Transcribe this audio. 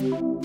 you